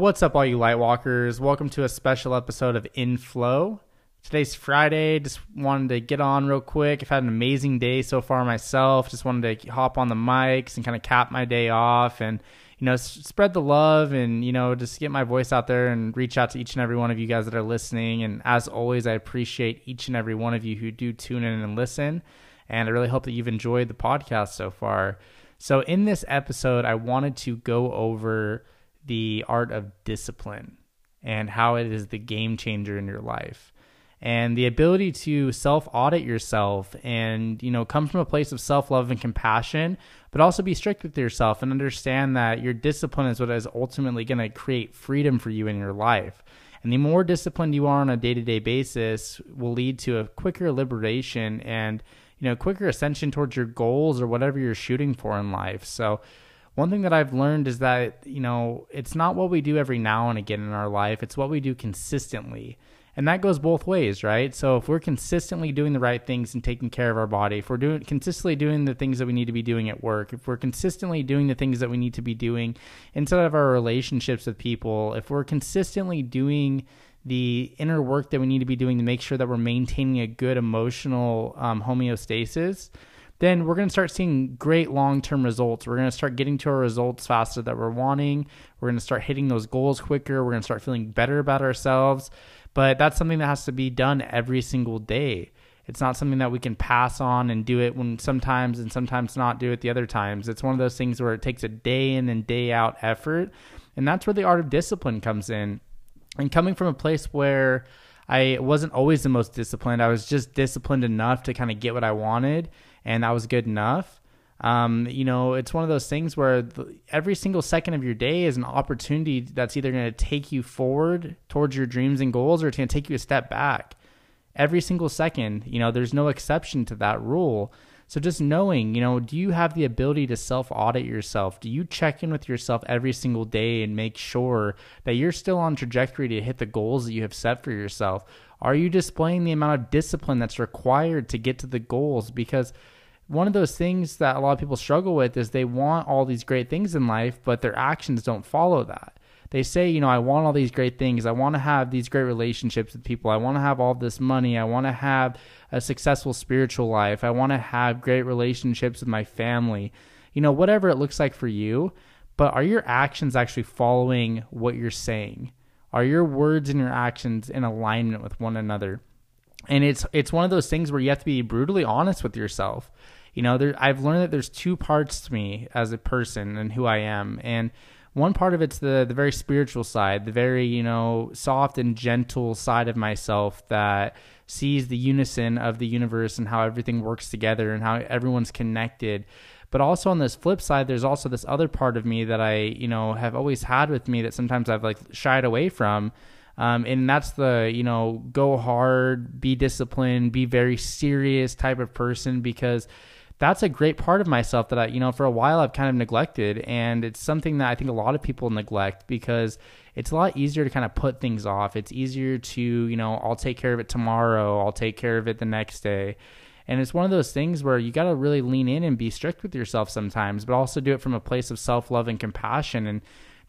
What's up, all you Lightwalkers? Welcome to a special episode of In Flow. Today's Friday. Just wanted to get on real quick. I've had an amazing day so far myself. Just wanted to hop on the mics and kind of cap my day off and, you know, spread the love and, you know, just get my voice out there and reach out to each and every one of you guys that are listening. And as always, I appreciate each and every one of you who do tune in and listen. And I really hope that you've enjoyed the podcast so far. So, in this episode, I wanted to go over the art of discipline and how it is the game changer in your life. And the ability to self audit yourself and you know come from a place of self love and compassion but also be strict with yourself and understand that your discipline is what is ultimately going to create freedom for you in your life. And the more disciplined you are on a day-to-day basis will lead to a quicker liberation and you know quicker ascension towards your goals or whatever you're shooting for in life. So one thing that I've learned is that, you know, it's not what we do every now and again in our life, it's what we do consistently. And that goes both ways, right? So if we're consistently doing the right things and taking care of our body, if we're doing consistently doing the things that we need to be doing at work, if we're consistently doing the things that we need to be doing inside of our relationships with people, if we're consistently doing the inner work that we need to be doing to make sure that we're maintaining a good emotional um, homeostasis, then we're going to start seeing great long term results. We're going to start getting to our results faster that we're wanting. We're going to start hitting those goals quicker. We're going to start feeling better about ourselves. But that's something that has to be done every single day. It's not something that we can pass on and do it when sometimes and sometimes not do it the other times. It's one of those things where it takes a day in and day out effort. And that's where the art of discipline comes in. And coming from a place where I wasn't always the most disciplined, I was just disciplined enough to kind of get what I wanted and that was good enough. Um, you know, it's one of those things where the, every single second of your day is an opportunity that's either going to take you forward towards your dreams and goals or it's going to take you a step back. Every single second, you know, there's no exception to that rule. So just knowing, you know, do you have the ability to self audit yourself? Do you check in with yourself every single day and make sure that you're still on trajectory to hit the goals that you have set for yourself? Are you displaying the amount of discipline that's required to get to the goals? Because one of those things that a lot of people struggle with is they want all these great things in life, but their actions don't follow that. They say, you know, I want all these great things. I want to have these great relationships with people. I want to have all this money. I want to have a successful spiritual life. I want to have great relationships with my family. You know, whatever it looks like for you. But are your actions actually following what you're saying? Are your words and your actions in alignment with one another? And it's it's one of those things where you have to be brutally honest with yourself. You know, there I've learned that there's two parts to me as a person and who I am. And one part of it's the the very spiritual side, the very, you know, soft and gentle side of myself that sees the unison of the universe and how everything works together and how everyone's connected. But also on this flip side, there's also this other part of me that I, you know, have always had with me that sometimes I've like shied away from. Um, and that's the, you know, go hard, be disciplined, be very serious type of person because that's a great part of myself that I, you know, for a while I've kind of neglected. And it's something that I think a lot of people neglect because it's a lot easier to kind of put things off. It's easier to, you know, I'll take care of it tomorrow, I'll take care of it the next day. And it's one of those things where you got to really lean in and be strict with yourself sometimes, but also do it from a place of self love and compassion. And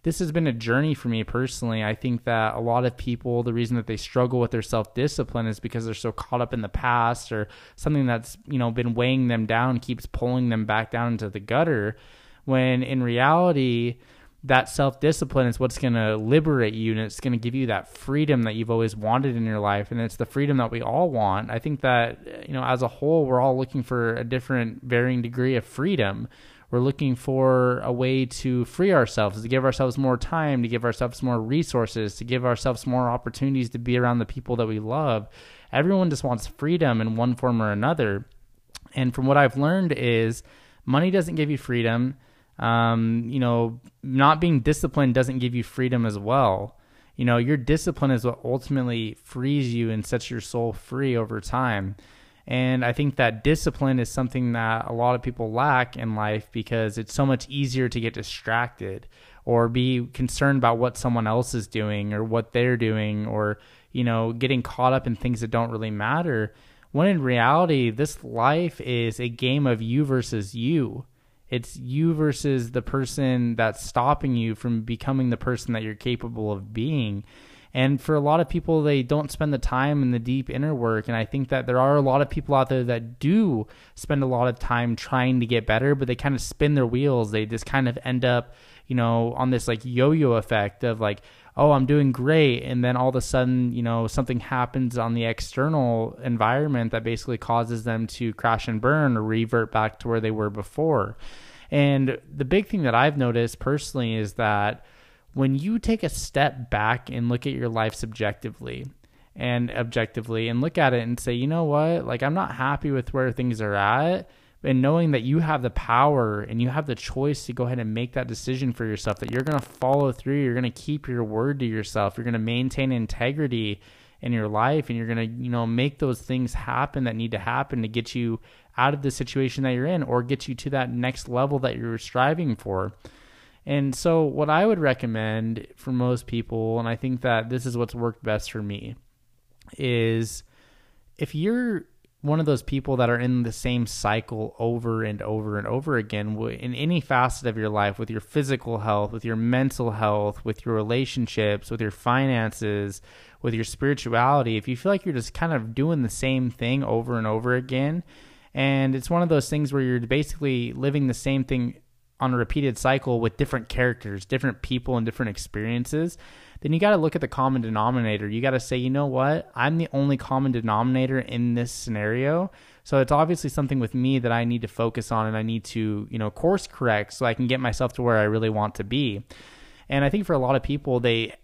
this has been a journey for me personally. I think that a lot of people, the reason that they struggle with their self discipline is because they're so caught up in the past or something that's, you know, been weighing them down, keeps pulling them back down into the gutter. When in reality, that self discipline is what's going to liberate you and it's going to give you that freedom that you've always wanted in your life. And it's the freedom that we all want. I think that, you know, as a whole, we're all looking for a different, varying degree of freedom. We're looking for a way to free ourselves, to give ourselves more time, to give ourselves more resources, to give ourselves more opportunities to be around the people that we love. Everyone just wants freedom in one form or another. And from what I've learned is money doesn't give you freedom um, you know, not being disciplined doesn't give you freedom as well. You know, your discipline is what ultimately frees you and sets your soul free over time. And I think that discipline is something that a lot of people lack in life because it's so much easier to get distracted or be concerned about what someone else is doing or what they're doing or, you know, getting caught up in things that don't really matter. When in reality, this life is a game of you versus you It's you versus the person that's stopping you from becoming the person that you're capable of being. And for a lot of people, they don't spend the time in the deep inner work. And I think that there are a lot of people out there that do spend a lot of time trying to get better, but they kind of spin their wheels. They just kind of end up, you know, on this like yo yo effect of like, oh, I'm doing great. And then all of a sudden, you know, something happens on the external environment that basically causes them to crash and burn or revert back to where they were before. And the big thing that I've noticed personally is that when you take a step back and look at your life subjectively and objectively and look at it and say, you know what, like I'm not happy with where things are at, and knowing that you have the power and you have the choice to go ahead and make that decision for yourself, that you're going to follow through, you're going to keep your word to yourself, you're going to maintain integrity in your life, and you're going to, you know, make those things happen that need to happen to get you out of the situation that you're in or get you to that next level that you're striving for and so, what I would recommend for most people, and I think that this is what's worked best for me, is if you're one of those people that are in the same cycle over and over and over again in any facet of your life with your physical health, with your mental health, with your relationships, with your finances, with your spirituality, if you feel like you're just kind of doing the same thing over and over again, and it's one of those things where you're basically living the same thing on a repeated cycle with different characters, different people, and different experiences, then you got to look at the common denominator. You got to say, you know what? I'm the only common denominator in this scenario. So it's obviously something with me that I need to focus on and I need to, you know, course correct so I can get myself to where I really want to be. And I think for a lot of people, they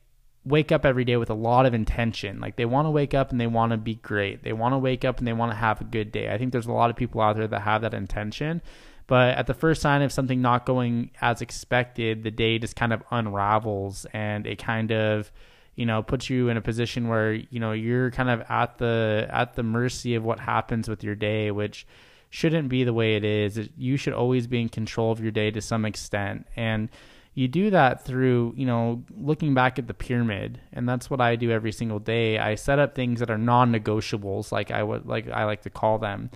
wake up every day with a lot of intention. Like they want to wake up and they want to be great. They want to wake up and they want to have a good day. I think there's a lot of people out there that have that intention. But at the first sign of something not going as expected, the day just kind of unravels and it kind of, you know, puts you in a position where, you know, you're kind of at the at the mercy of what happens with your day, which shouldn't be the way it is. You should always be in control of your day to some extent. And you do that through, you know, looking back at the pyramid. And that's what I do every single day. I set up things that are non-negotiables, like I would like I like to call them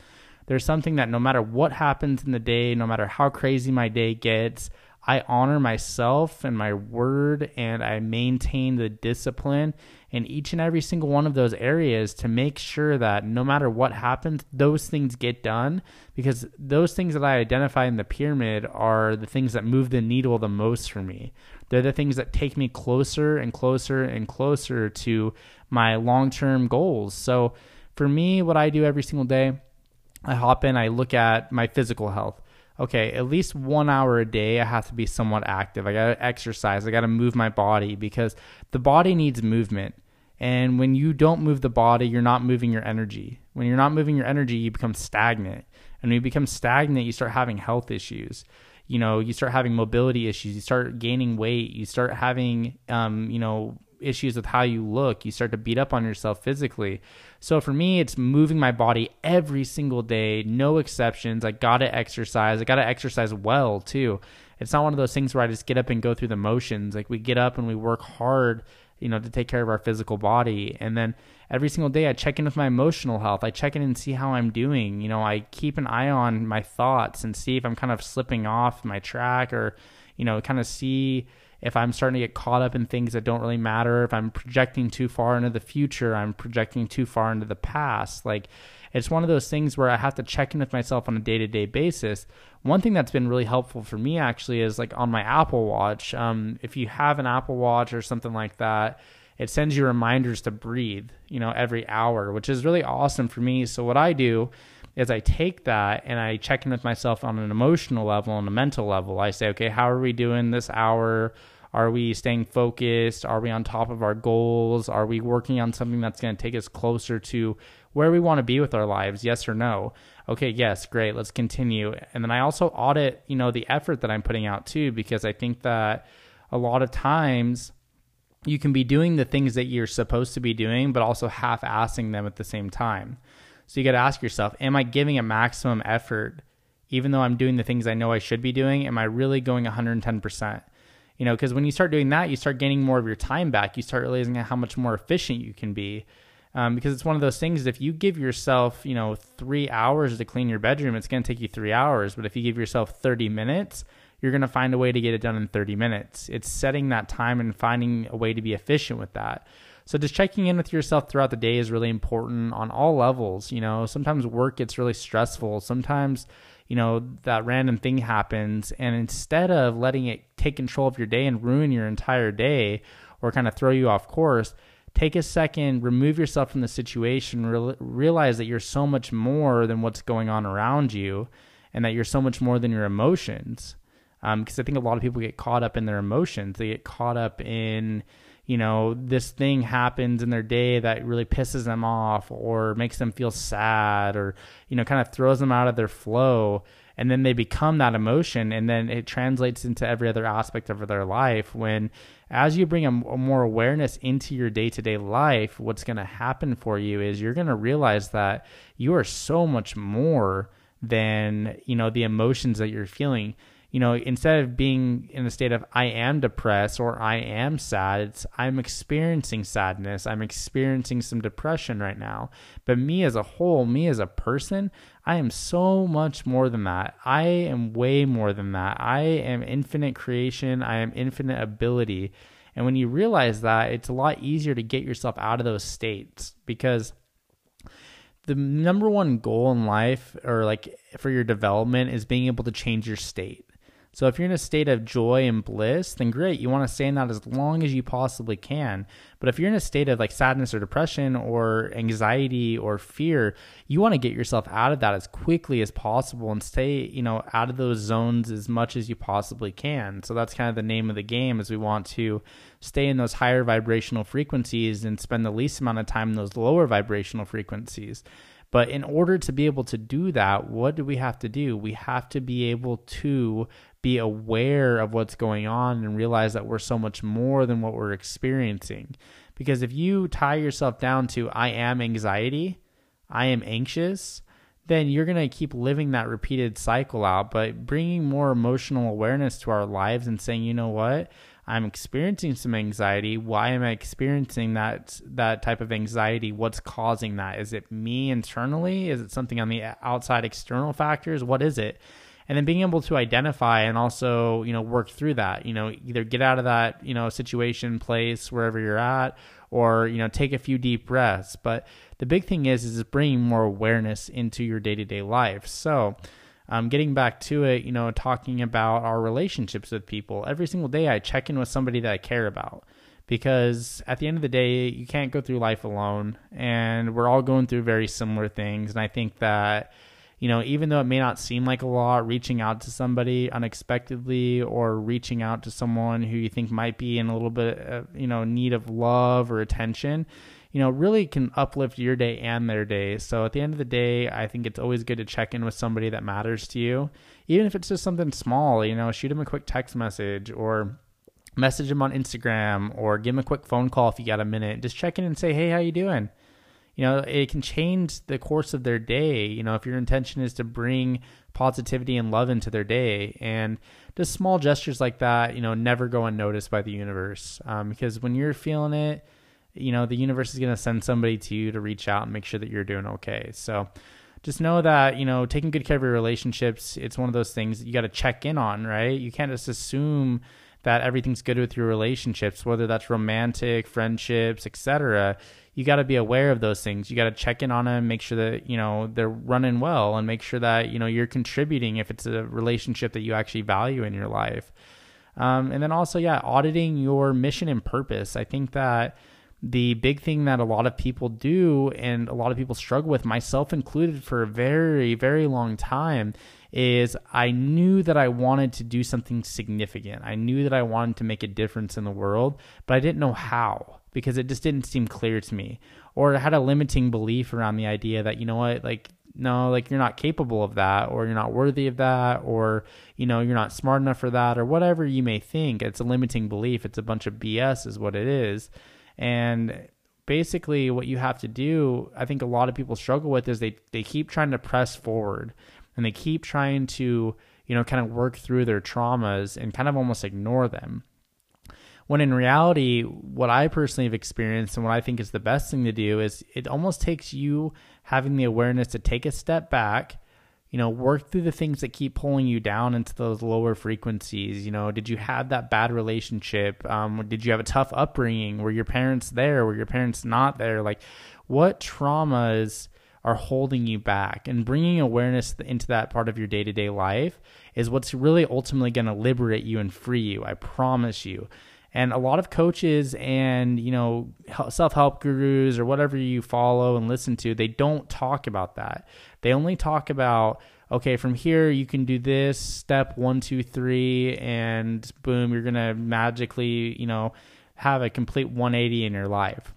there's something that no matter what happens in the day, no matter how crazy my day gets, I honor myself and my word and I maintain the discipline in each and every single one of those areas to make sure that no matter what happens, those things get done because those things that I identify in the pyramid are the things that move the needle the most for me. They're the things that take me closer and closer and closer to my long term goals. So for me, what I do every single day, I hop in, I look at my physical health. Okay, at least one hour a day, I have to be somewhat active. I got to exercise. I got to move my body because the body needs movement. And when you don't move the body, you're not moving your energy. When you're not moving your energy, you become stagnant. And when you become stagnant, you start having health issues. You know, you start having mobility issues. You start gaining weight. You start having, um, you know, issues with how you look. You start to beat up on yourself physically. So for me, it's moving my body every single day, no exceptions. I got to exercise. I got to exercise well too. It's not one of those things where I just get up and go through the motions. Like we get up and we work hard, you know, to take care of our physical body. And then every single day I check in with my emotional health. I check in and see how I'm doing. You know, I keep an eye on my thoughts and see if I'm kind of slipping off my track or, you know, kind of see if I'm starting to get caught up in things that don't really matter, if I'm projecting too far into the future, I'm projecting too far into the past. Like it's one of those things where I have to check in with myself on a day to day basis. One thing that's been really helpful for me actually is like on my Apple Watch. Um, if you have an Apple Watch or something like that, it sends you reminders to breathe, you know, every hour, which is really awesome for me. So what I do is I take that and I check in with myself on an emotional level and a mental level. I say, okay, how are we doing this hour? Are we staying focused? Are we on top of our goals? Are we working on something that's going to take us closer to where we want to be with our lives? Yes or no? Okay, yes, great. Let's continue. And then I also audit, you know, the effort that I'm putting out too, because I think that a lot of times you can be doing the things that you're supposed to be doing, but also half assing them at the same time. So you got to ask yourself, am I giving a maximum effort even though I'm doing the things I know I should be doing? Am I really going 110%? You know, because when you start doing that, you start gaining more of your time back. You start realizing how much more efficient you can be. Um, because it's one of those things. If you give yourself, you know, three hours to clean your bedroom, it's going to take you three hours. But if you give yourself 30 minutes, you're going to find a way to get it done in 30 minutes. It's setting that time and finding a way to be efficient with that. So just checking in with yourself throughout the day is really important on all levels. You know, sometimes work gets really stressful. Sometimes, you know, that random thing happens. And instead of letting it take control of your day and ruin your entire day or kind of throw you off course, take a second, remove yourself from the situation, re- realize that you're so much more than what's going on around you and that you're so much more than your emotions. Because um, I think a lot of people get caught up in their emotions. They get caught up in, you know, this thing happens in their day that really pisses them off or makes them feel sad or, you know, kind of throws them out of their flow. And then they become that emotion and then it translates into every other aspect of their life when as you bring a, a more awareness into your day-to-day life what's going to happen for you is you're going to realize that you are so much more than you know the emotions that you're feeling you know, instead of being in a state of I am depressed or I am sad, it's I'm experiencing sadness. I'm experiencing some depression right now. But me as a whole, me as a person, I am so much more than that. I am way more than that. I am infinite creation. I am infinite ability. And when you realize that, it's a lot easier to get yourself out of those states because the number one goal in life or like for your development is being able to change your state. So if you're in a state of joy and bliss, then great. You want to stay in that as long as you possibly can. But if you're in a state of like sadness or depression or anxiety or fear, you want to get yourself out of that as quickly as possible and stay, you know, out of those zones as much as you possibly can. So that's kind of the name of the game is we want to stay in those higher vibrational frequencies and spend the least amount of time in those lower vibrational frequencies. But in order to be able to do that, what do we have to do? We have to be able to be aware of what's going on and realize that we're so much more than what we're experiencing. Because if you tie yourself down to, I am anxiety, I am anxious, then you're going to keep living that repeated cycle out. But bringing more emotional awareness to our lives and saying, you know what? I'm experiencing some anxiety. Why am I experiencing that that type of anxiety? What's causing that? Is it me internally? Is it something on the outside external factors? What is it? And then being able to identify and also you know work through that you know either get out of that you know situation place wherever you're at or you know take a few deep breaths. But the big thing is is bringing more awareness into your day-to-day life. So um, getting back to it you know talking about our relationships with people every single day i check in with somebody that i care about. Because at the end of the day you can't go through life alone and we're all going through very similar things. And i think that you know, even though it may not seem like a lot, reaching out to somebody unexpectedly or reaching out to someone who you think might be in a little bit, of, you know, need of love or attention, you know, really can uplift your day and their day. So at the end of the day, I think it's always good to check in with somebody that matters to you, even if it's just something small. You know, shoot them a quick text message or message them on Instagram or give them a quick phone call if you got a minute. Just check in and say, "Hey, how you doing?" You know it can change the course of their day you know if your intention is to bring positivity and love into their day. And just small gestures like that you know never go unnoticed by the universe um, because when you're feeling it you know the universe is going to send somebody to you to reach out and make sure that you're doing okay. So just know that you know taking good care of your relationships it's one of those things that you got to check in on right? You can't just assume that everything's good with your relationships whether that's romantic friendships etc you got to be aware of those things. You got to check in on them, make sure that, you know, they're running well and make sure that, you know, you're contributing if it's a relationship that you actually value in your life. Um, and then also, yeah, auditing your mission and purpose. I think that the big thing that a lot of people do and a lot of people struggle with, myself included, for a very, very long time, is I knew that I wanted to do something significant. I knew that I wanted to make a difference in the world, but I didn't know how because it just didn't seem clear to me. Or had a limiting belief around the idea that, you know what, like, no, like you're not capable of that, or you're not worthy of that, or, you know, you're not smart enough for that, or whatever you may think. It's a limiting belief. It's a bunch of BS, is what it is. And basically, what you have to do, I think a lot of people struggle with, is they, they keep trying to press forward and they keep trying to, you know, kind of work through their traumas and kind of almost ignore them When in reality, what I personally have experienced and what I think is the best thing to do is it almost takes you having the awareness to take a step back, you know, work through the things that keep pulling you down into those lower frequencies. You know, did you have that bad relationship? Um, did you have a tough upbringing? Were your parents there? Were your parents not there? Like, what traumas are holding you back? And bringing awareness into that part of your day to day life is what's really ultimately going to liberate you and free you. I promise you. And a lot of coaches and, you know, self-help gurus or whatever you follow and listen to, they don't talk about that. They only talk about, okay, from here you can do this step one, two, three, and boom, you're gonna magically, you know, have a complete 180 in your life.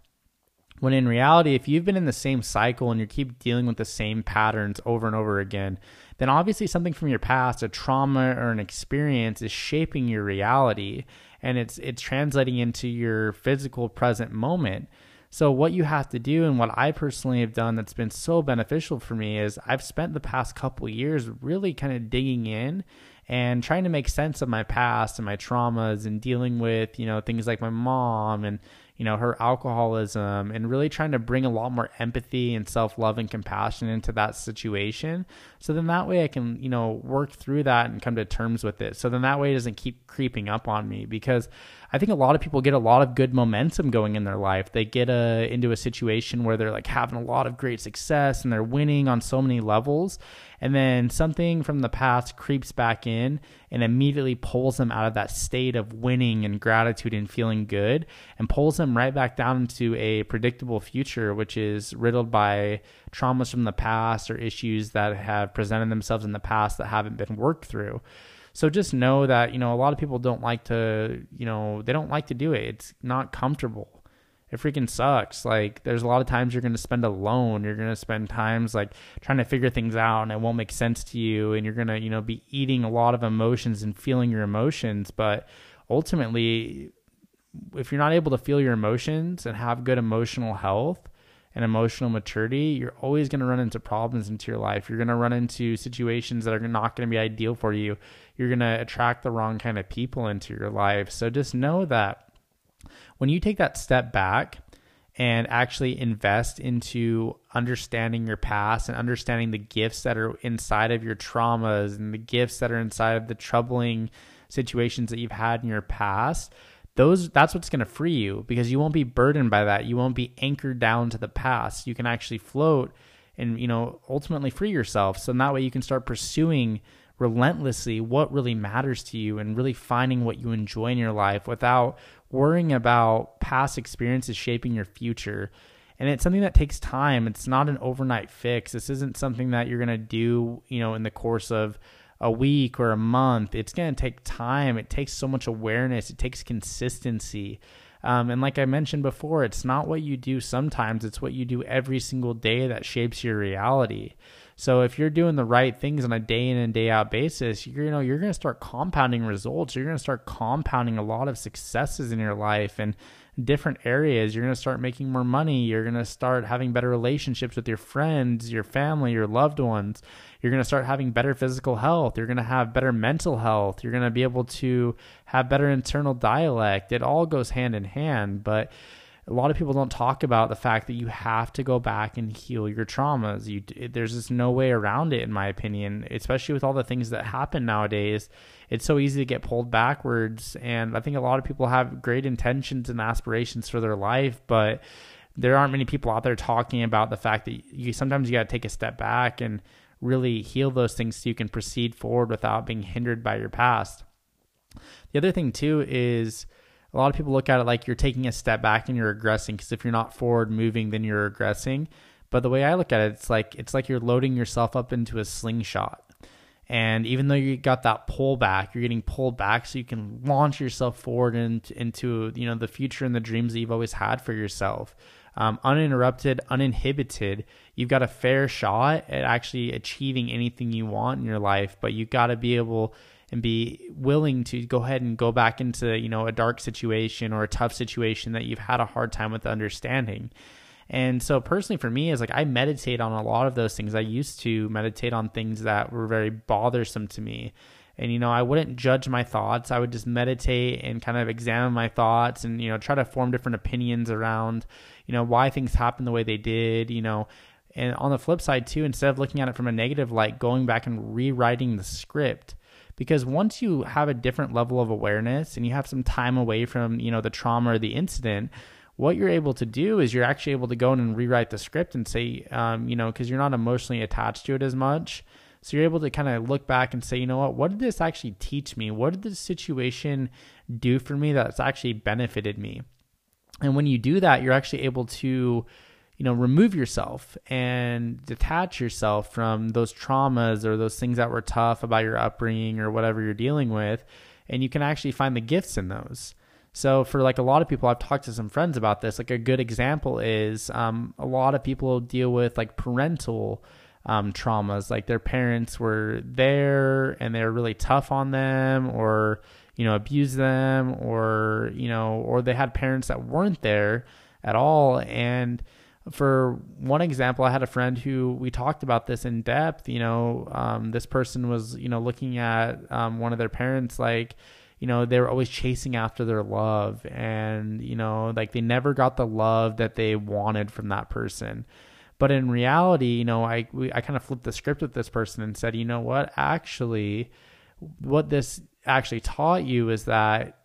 When in reality, if you've been in the same cycle and you keep dealing with the same patterns over and over again, then obviously something from your past, a trauma or an experience, is shaping your reality and it's it's translating into your physical present moment. So what you have to do and what I personally have done that's been so beneficial for me is I've spent the past couple years really kind of digging in and trying to make sense of my past and my traumas and dealing with, you know, things like my mom and you know, her alcoholism and really trying to bring a lot more empathy and self love and compassion into that situation. So then that way I can, you know, work through that and come to terms with it. So then that way it doesn't keep creeping up on me because I think a lot of people get a lot of good momentum going in their life. They get a, into a situation where they're like having a lot of great success and they're winning on so many levels. And then something from the past creeps back in and immediately pulls them out of that state of winning and gratitude and feeling good and pulls them right back down into a predictable future, which is riddled by traumas from the past or issues that have presented themselves in the past that haven't been worked through. So just know that, you know, a lot of people don't like to, you know, they don't like to do it. It's not comfortable. It freaking sucks. Like there's a lot of times you're going to spend alone. You're going to spend times like trying to figure things out and it won't make sense to you and you're going to, you know, be eating a lot of emotions and feeling your emotions, but ultimately if you're not able to feel your emotions and have good emotional health, and emotional maturity, you're always going to run into problems into your life. You're going to run into situations that are not going to be ideal for you. You're going to attract the wrong kind of people into your life. So just know that when you take that step back and actually invest into understanding your past and understanding the gifts that are inside of your traumas and the gifts that are inside of the troubling situations that you've had in your past, those that's what's going to free you because you won't be burdened by that. You won't be anchored down to the past. You can actually float and you know ultimately free yourself. So in that way you can start pursuing relentlessly what really matters to you and really finding what you enjoy in your life without worrying about past experiences shaping your future and it's something that takes time it's not an overnight fix this isn't something that you're going to do you know in the course of a week or a month. It's going to take time. It takes so much awareness. It takes consistency. Um, and like I mentioned before, it's not what you do sometimes, it's what you do every single day that shapes your reality. So if you're doing the right things on a day in and day out basis, you're, you know, you're going to start compounding results. You're going to start compounding a lot of successes in your life and different areas. You're going to start making more money. You're going to start having better relationships with your friends, your family, your loved ones. You're going to start having better physical health. You're going to have better mental health. You're going to be able to have better internal dialect. It all goes hand in hand, but a lot of people don't talk about the fact that you have to go back and heal your traumas. You, there's just no way around it, in my opinion, especially with all the things that happen nowadays. It's so easy to get pulled backwards. And I think a lot of people have great intentions and aspirations for their life, but there aren't many people out there talking about the fact that you sometimes you got to take a step back and really heal those things so you can proceed forward without being hindered by your past. The other thing, too, is a lot of people look at it like you're taking a step back and you're regressing because if you're not forward moving, then you're regressing. But the way I look at it, it's like it's like you're loading yourself up into a slingshot. And even though you got that pull back, you're getting pulled back so you can launch yourself forward into, into you know the future and the dreams that you've always had for yourself. Um, uninterrupted, uninhibited. You've got a fair shot at actually achieving anything you want in your life, but you've got to be able and be willing to go ahead and go back into you know a dark situation or a tough situation that you've had a hard time with understanding and so personally for me is like I meditate on a lot of those things. I used to meditate on things that were very bothersome to me. and you know i wouldn't judge my thoughts i would just meditate and kind of examine my thoughts and you know try to form different opinions around you know why things happened the way they did you know and on the flip side too instead of looking at it from a negative light going back and rewriting the script because once you have a different level of awareness and you have some time away from you know the trauma or the incident what you're able to do is you're actually able to go in and rewrite the script and say um, you know because you're not emotionally attached to it as much so you're able to kind of look back and say, you know what, what did this actually teach me? What did this situation do for me that's actually benefited me? And when you do that, you're actually able to, you know, remove yourself and detach yourself from those traumas or those things that were tough about your upbringing or whatever you're dealing with. And you can actually find the gifts in those. So for like a lot of people, I've talked to some friends about this. Like a good example is um, a lot of people deal with like parental um, traumas, like their parents were there and they were really tough on them, or you know abused them, or you know, or they had parents that weren't there at all. And for one example, I had a friend who we talked about this in depth. You know, um, this person was you know looking at um, one of their parents like you know they were always chasing after their love and you know like they never got the love that they wanted from that person but in reality, you know, I we, I kind of flipped the script with this person and said, you know what, actually, what this actually taught you is that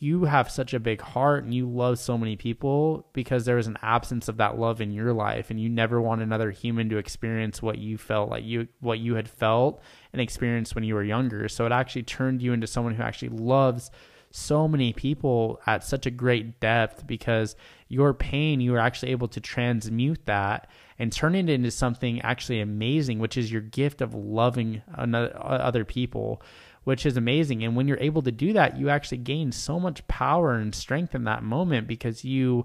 you have such a big heart and you love so many people because there was an absence of that love in your life and you never want another human to experience what you felt like you what you had felt and experienced when you were younger. So it actually turned you into someone who actually loves so many people at such a great depth because your pain you were actually able to transmute that and turn it into something actually amazing, which is your gift of loving another, other people, which is amazing. And when you're able to do that, you actually gain so much power and strength in that moment because you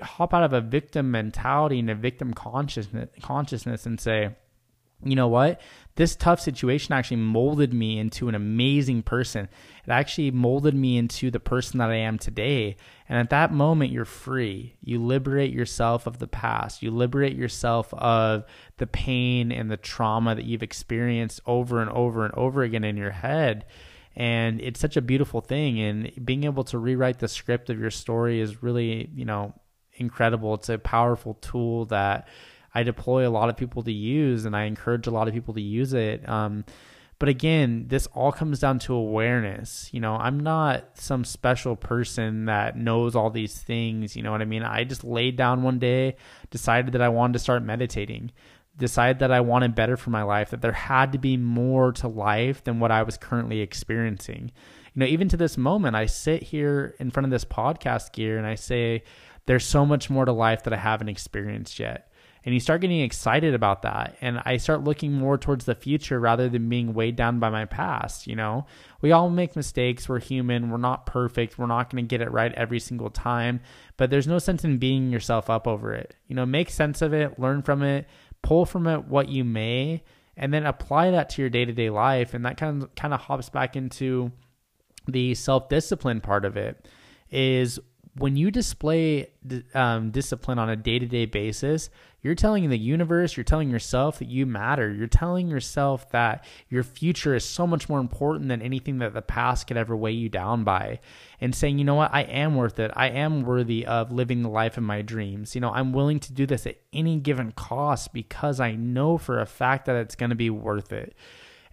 hop out of a victim mentality and a victim consciousness consciousness and say, you know what? This tough situation actually molded me into an amazing person. It actually molded me into the person that I am today. And at that moment, you're free. You liberate yourself of the past. You liberate yourself of the pain and the trauma that you've experienced over and over and over again in your head. And it's such a beautiful thing. And being able to rewrite the script of your story is really, you know, incredible. It's a powerful tool that I deploy a lot of people to use, and I encourage a lot of people to use it. Um, but again, this all comes down to awareness. You know, I'm not some special person that knows all these things. You know what I mean? I just laid down one day, decided that I wanted to start meditating, decided that I wanted better for my life, that there had to be more to life than what I was currently experiencing. You know, even to this moment, I sit here in front of this podcast gear and I say, there's so much more to life that I haven't experienced yet and you start getting excited about that. And i start looking more towards the future rather than being weighed down by my past you know? We all make mistakes. We're human. We're not perfect. We're not going to get it right every single time. But there's no sense in beating yourself up over it. You know make sense of it learn from it pull from it what you may and then apply that to your day-to-day life. And that kind of kind of hops back into the self-discipline part of it is when you display um, discipline on a day to day basis, you're telling the universe, you're telling yourself that you matter. You're telling yourself that your future is so much more important than anything that the past could ever weigh you down by. And saying, you know what, I am worth it. I am worthy of living the life of my dreams. You know, I'm willing to do this at any given cost because I know for a fact that it's going to be worth it.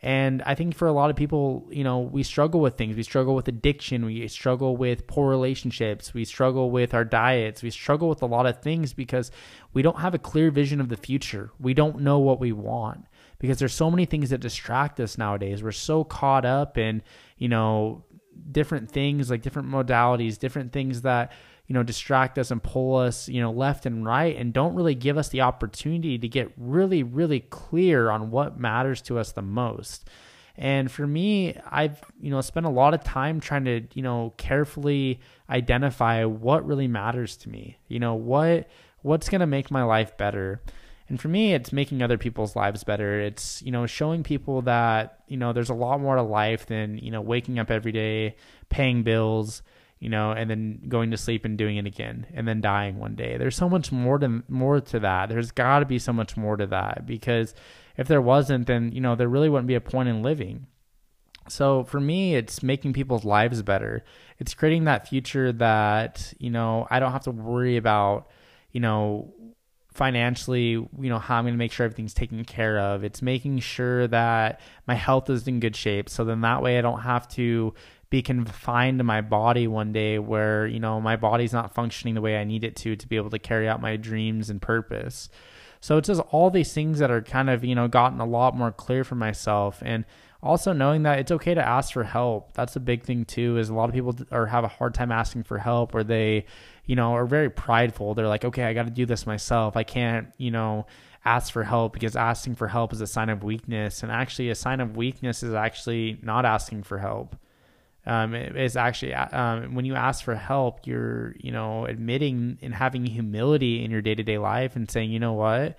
And I think for a lot of people, you know, we struggle with things. We struggle with addiction. We struggle with poor relationships. We struggle with our diets. We struggle with a lot of things because we don't have a clear vision of the future. We don't know what we want because there's so many things that distract us nowadays. We're so caught up in, you know, different things like different modalities, different things that you know, distract us and pull us, you know, left and right and don't really give us the opportunity to get really, really clear on what matters to us the most. And for me, I've, you know, spent a lot of time trying to, you know, carefully identify what really matters to me. You know, what what's going to make my life better. And for me, it's making other people's lives better. It's, you know, showing people that, you know, there's a lot more to life than, you know, waking up every day, paying bills, you know, and then going to sleep and doing it again and then dying one day. There's so much more to more to that. There's got to be so much more to that because if there wasn't then, you know, there really wouldn't be a point in living. So for me, it's making people's lives better. It's creating that future that, you know, I don't have to worry about, you know, financially, you know, how I'm going to make sure everything's taken care of. It's making sure that my health is in good shape. So then that way I don't have to be confined to my body one day where, you know, my body's not functioning the way I need it to to be able to carry out my dreams and purpose. So it's just all these things that are kind of, you know, gotten a lot more clear for myself. And also knowing that it's okay to ask for help. That's a big thing too, is a lot of people are have a hard time asking for help or they, you know, are very prideful. They're like, okay, I got to do this myself. I can't, you know, ask for help because asking for help is a sign of weakness. And actually, a sign of weakness is actually not asking for help. Um, is actually um, when you ask for help, you're, you know, admitting and having humility in your day to day life and saying, you know what,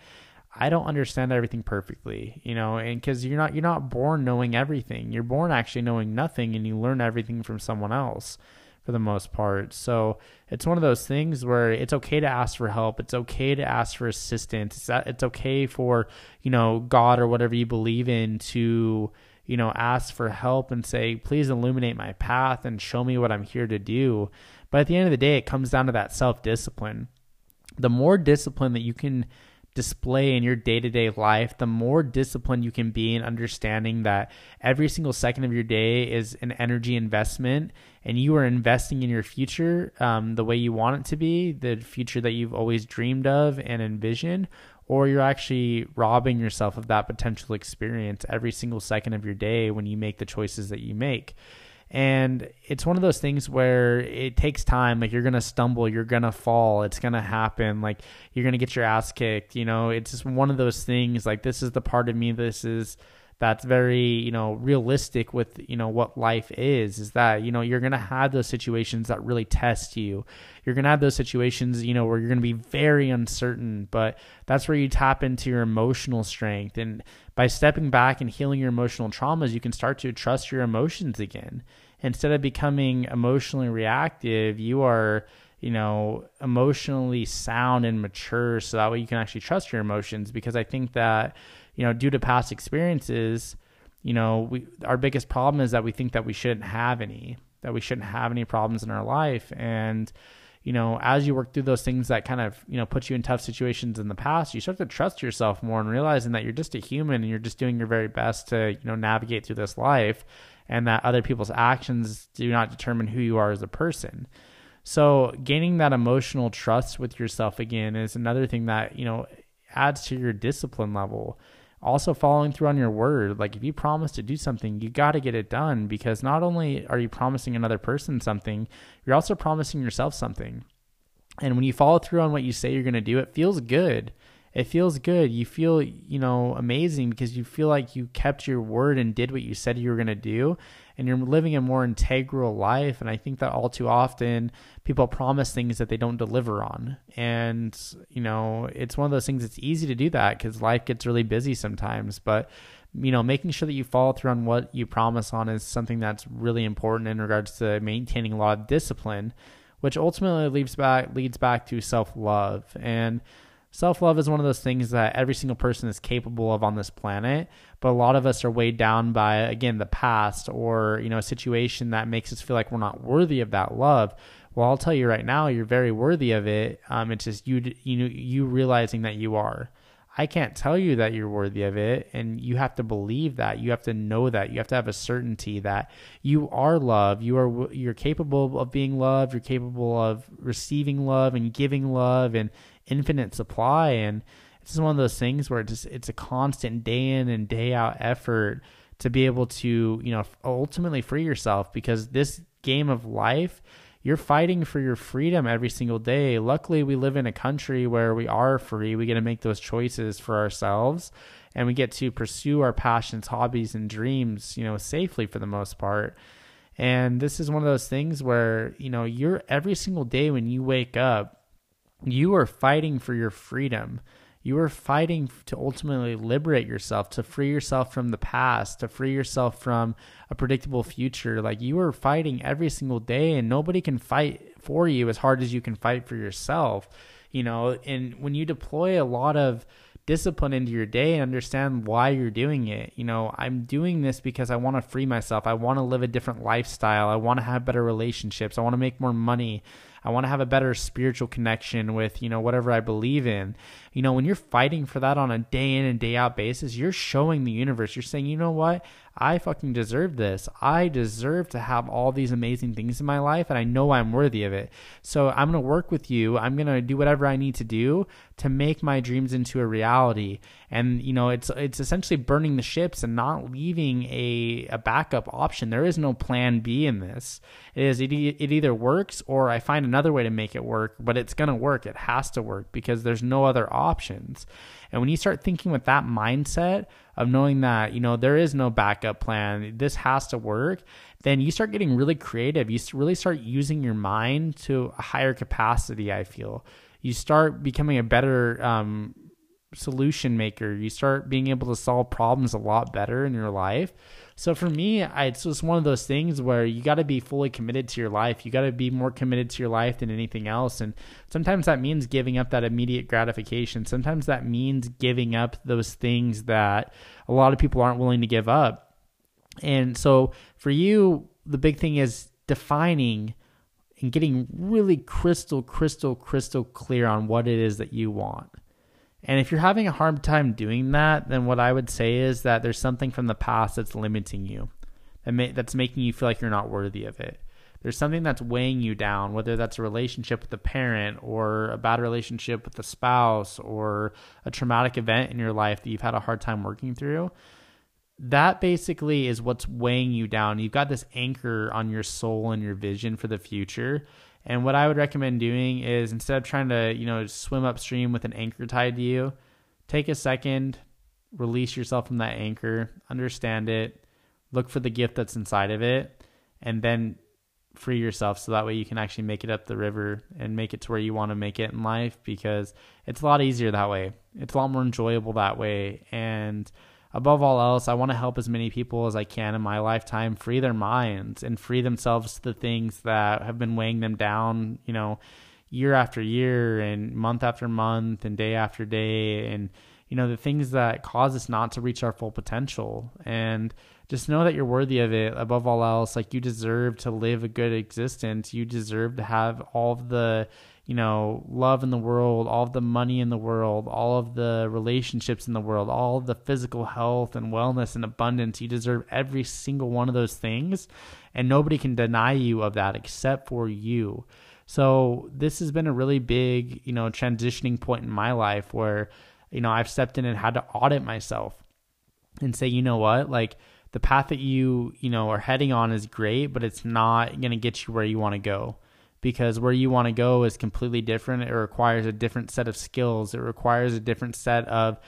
I don't understand everything perfectly, you know, and because you're not you're not born knowing everything. You're born actually knowing nothing, and you learn everything from someone else for the most part. So it's one of those things where it's okay to ask for help. It's okay to ask for assistance. It's, it's okay for, you know, God or whatever you believe in to, you know, ask for help and say, please illuminate my path and show me what I'm here to do. But at the end of the day, it comes down to that self discipline. The more discipline that you can display in your day to day life, the more disciplined you can be in understanding that every single second of your day is an energy investment and you are investing in your future um, the way you want it to be, the future that you've always dreamed of and envisioned, or you're actually robbing yourself of that potential experience every single second of your day when you make the choices that you make. And it's one of those things where it takes time. Like you're going to stumble, you're going to fall, it's going to happen. Like you're going to get your ass kicked. You know, it's just one of those things. Like this is the part of me, this is that's very you know realistic with you know what life is is that you know you're to have those situations that really test you. You're to have those situations you know where you're to be very uncertain but that's where you tap into your emotional strength. And by stepping back and healing your emotional traumas you can start to trust your emotions again. Instead of becoming emotionally reactive, you are, you know, emotionally sound and mature so that way you can actually trust your emotions because I think that, you know, due to past experiences, you know, we our biggest problem is that we think that we shouldn't have any, that we shouldn't have any problems in our life and you know, as you work through those things that kind of, you know, put you in tough situations in the past, you start to trust yourself more and realizing that you're just a human and you're just doing your very best to, you know, navigate through this life and that other people's actions do not determine who you are as a person. So, gaining that emotional trust with yourself again is another thing that, you know, adds to your discipline level. Also, following through on your word. Like, if you promise to do something, you got to get it done because not only are you promising another person something, you're also promising yourself something. And when you follow through on what you say you're going to do, it feels good it feels good. You feel, you know, amazing because you feel like you kept your word and did what you said you were going to do and you're living a more integral life and I think that all too often people promise things that they don't deliver on. And, you know, it's one of those things it's easy to do that cuz life gets really busy sometimes, but you know, making sure that you follow through on what you promise on is something that's really important in regards to maintaining a lot of discipline, which ultimately leads back leads back to self-love. And Self love is one of those things that every single person is capable of on this planet, but a lot of us are weighed down by, again, the past or, you know, a situation that makes us feel like we're not worthy of that love. Well, I'll tell you right now, you're very worthy of it. Um, it's just you, you know, you realizing that you are. I can't tell you that you're worthy of it, and you have to believe that. You have to know that. You have to have a certainty that you are love. You are you're capable of being loved. You're capable of receiving love and giving love and infinite supply and it's just one of those things where it's just it's a constant day in and day out effort to be able to you know ultimately free yourself because this game of life you're fighting for your freedom every single day. Luckily we live in a country where we are free. We get to make those choices for ourselves and we get to pursue our passions hobbies and dreams you know safely for the most part. And this is one of those things where you know you're every single day when you wake up you are fighting for your freedom. You are fighting to ultimately liberate yourself, to free yourself from the past, to free yourself from a predictable future. Like you are fighting every single day, and nobody can fight for you as hard as you can fight for yourself. You know, and when you deploy a lot of discipline into your day and understand why you're doing it. You know, I'm doing this because I want to free myself. I want to live a different lifestyle. I want to have better relationships. I want to make more money. I want to have a better spiritual connection with, you know, whatever I believe in. You know, when you're fighting for that on a day in and day out basis, you're showing the universe. You're saying, you know what? I fucking deserve this. I deserve to have all these amazing things in my life, and I know I'm worthy of it. So I'm to work with you. I'm to do whatever I need to do to make my dreams into a reality. And you know, it's it's essentially burning the ships and not leaving a a backup option. There is no plan B in this. It is it, it either works or I find another way to make it work, but it's to work. It has to work because there's no other options. And when you start thinking with that mindset of knowing that, you know, there is no backup plan, this has to work, then you start getting really creative. You really start using your mind to a higher capacity, I feel. You start becoming a better um, solution maker. You start being able to solve problems a lot better in your life. So for me, it's just one of those things where you got to be fully committed to your life. You got to be more committed to your life than anything else. And sometimes that means giving up that immediate gratification. Sometimes that means giving up those things that a lot of people aren't willing to give up. And so for you, the big thing is defining and getting really crystal, crystal, crystal clear on what it is that you want. And if you're having a hard time doing that, then what I would say is that there's something from the past that's limiting you, that may, that's making you feel like you're not worthy of it. There's something that's weighing you down, whether that's a relationship with a parent or a bad relationship with a spouse or a traumatic event in your life that you've had a hard time working through. That basically is what's weighing you down. You've got this anchor on your soul and your vision for the future and what I would recommend doing is instead of trying to, you know, swim upstream with an anchor tied to you, take a second, release yourself from that anchor, understand it, look for the gift that's inside of it, and then free yourself so that way you can actually make it up the river and make it to where you want to make it in life because it's a lot easier that way. It's a lot more enjoyable that way. And above all else, I want to help as many people as I can in my lifetime free their minds and free themselves to the things that have been weighing them down, you know, year after year and month after month and day after day and you know the things that cause us not to reach our full potential. And just know that you're worthy of it. Above all else like you deserve to live a good existence. You deserve to have all of the you know, love in the world, all of the money in the world, all of the relationships in the world, all of the physical health and wellness and abundance. You deserve every single one of those things. And nobody can deny you of that except for you. So this has been a really big, you know, transitioning point in my life where, you know, I've stepped in and had to audit myself and say, you know what, like the path that you, you know, are heading on is great, but it's not going to get you where you want to go because where you want to go is completely different. It requires a different set of skills. It requires a different set of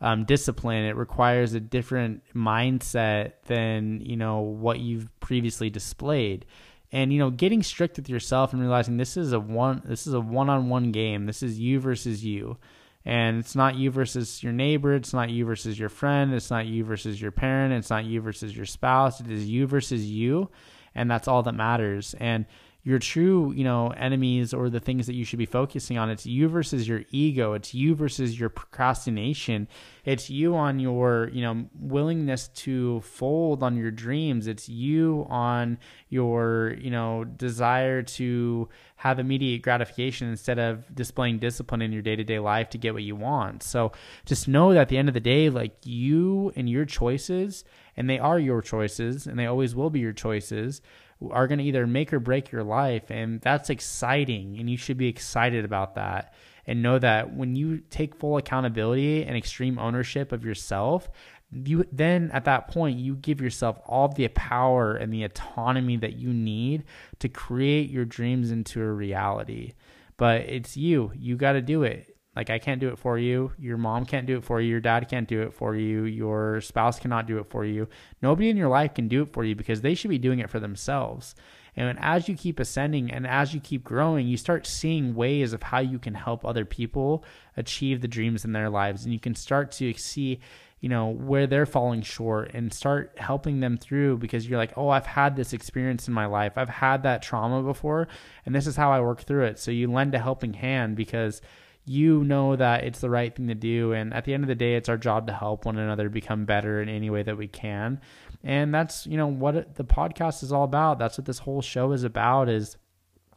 um, discipline. It requires a different mindset than you know what you've previously displayed. And you know, getting strict with yourself and realizing this is a one this is a one-on-one game. This is you versus you. And it's not you versus your neighbor, it's not you versus your friend, it's not you versus your parent, it's not you versus your spouse. It is you versus you, and that's all that matters. And your true, you know, enemies or the things that you should be focusing on. It's you versus your ego. It's you versus your procrastination. It's you on your, you know, willingness to fold on your dreams. It's you on your, you know, desire to have immediate gratification instead of displaying discipline in your day-to-day life to get what you want. So just know that at the end of the day, like you and your choices, and they are your choices and they always will be your choices are going to either make or break your life. And that's exciting. And you should be excited about that. And know that when you take full accountability and extreme ownership of yourself, you then at that point you give yourself all the power and the autonomy that you need to create your dreams into a reality. But it's you. You got to do it. Like I can't do it for you. Your mom can't do it for you. Your dad can't do it for you. Your spouse cannot do it for you. Nobody in your life can do it for you because they should be doing it for themselves. And as you keep ascending and as you keep growing, you start seeing ways of how you can help other people achieve the dreams in their lives. And you can start to see, you know, where they're falling short and start helping them through because you're like, oh, I've had this experience in my life. I've had that trauma before, and this is how I work through it. So you lend a helping hand because you know that it's the right thing to do. And at the end of the day, it's our job to help one another become better in any way that we can. And that's, you know, what the podcast is all about. That's what this whole show is about is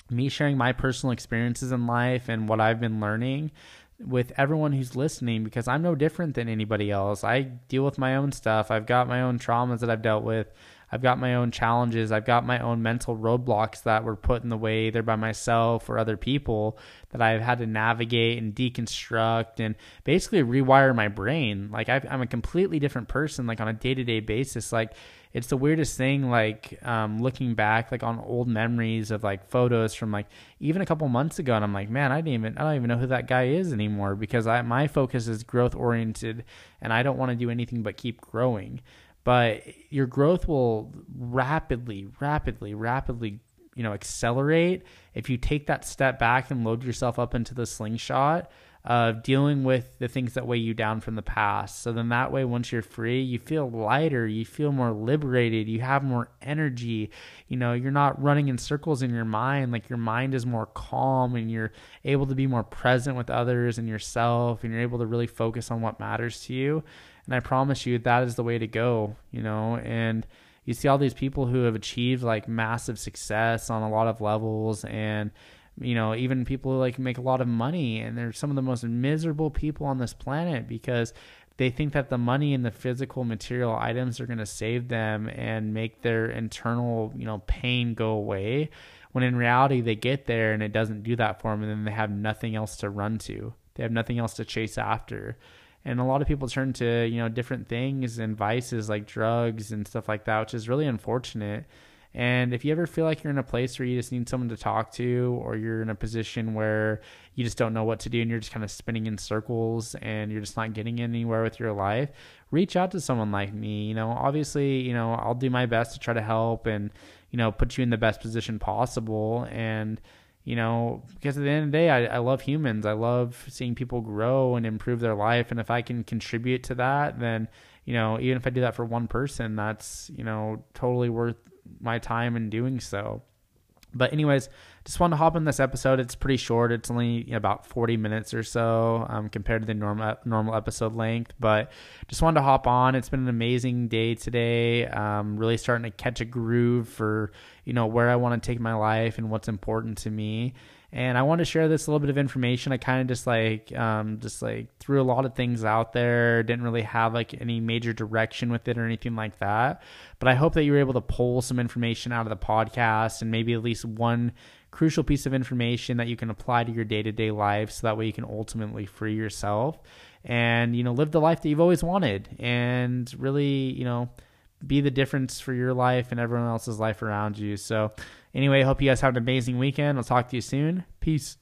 me sharing my personal experiences in life and what I've been learning with everyone who's listening because I'm no different than anybody else. I deal with my own stuff. I've got my own traumas that I've dealt with. I've got my own challenges. I've got my own mental roadblocks that were put in the way either by myself or other people that I've had to navigate and deconstruct and basically rewire my brain. Like i am a completely different person, like on a day to day basis. Like it's the weirdest thing. Like um, looking back, like on old memories of like photos from like even a couple months ago, and I'm like, man, I didn't even I don't even know who that guy is anymore because I my focus is growth oriented, and I don't want to do anything but keep growing but your growth will rapidly, rapidly, rapidly, you know, accelerate if you take that step back and load yourself up into the slingshot of dealing with the things that weigh you down from the past. So then that way, once you're free, you feel lighter, you feel more liberated, you have more energy. You know, you're not running in circles in your mind. Like your mind is more calm and you're able to be more present with others and yourself, and you're able to really focus on what matters to you. And I promise you that is the way to go, you know, and you see all these people who have achieved like massive success on a lot of levels and you know even people who like make a lot of money and they're some of the most miserable people on this planet because they think that the money and the physical material items are going to save them and make their internal you know pain go away when in reality they get there and it doesn't do that for them and then they have nothing else to run to. They have nothing else to chase after and a lot of people turn to you know different things and vices like drugs and stuff like that which is really unfortunate. And if you ever feel like you're in a place where you just need someone to talk to or you're in a position where you just don't know what to do and you're just kind of spinning in circles and you're just not getting anywhere with your life reach out to someone like me. You know obviously you know I'll do my best to try to help and you know put you in the best position possible. And you know, because at the end of the day, I, I love humans. I love seeing people grow and improve their life. And if I can contribute to that, then, you know, even if I do that for one person, that's, you know, totally worth my time in doing so. But anyways, just wanted to hop in this episode. It's pretty short. It's only about 40 minutes or so um, compared to the normal normal episode length. But just wanted to hop on. It's been an amazing day today. Um, really starting to catch a groove for you know where I want to take my life and what's important to me and I want to share this little bit of information. I kind of just like um, just like threw a lot of things out there. Didn't really have like any major direction with it or anything like that. But I hope that you were able to pull some information out of the podcast and maybe at least one crucial piece of information that you can apply to your day to day life, so that way you can ultimately free yourself and you know live the life that you've always wanted and really you know be the difference for your life and everyone else's life around you. So, anyway, hope you guys have an amazing weekend. I'll talk to you soon. Peace.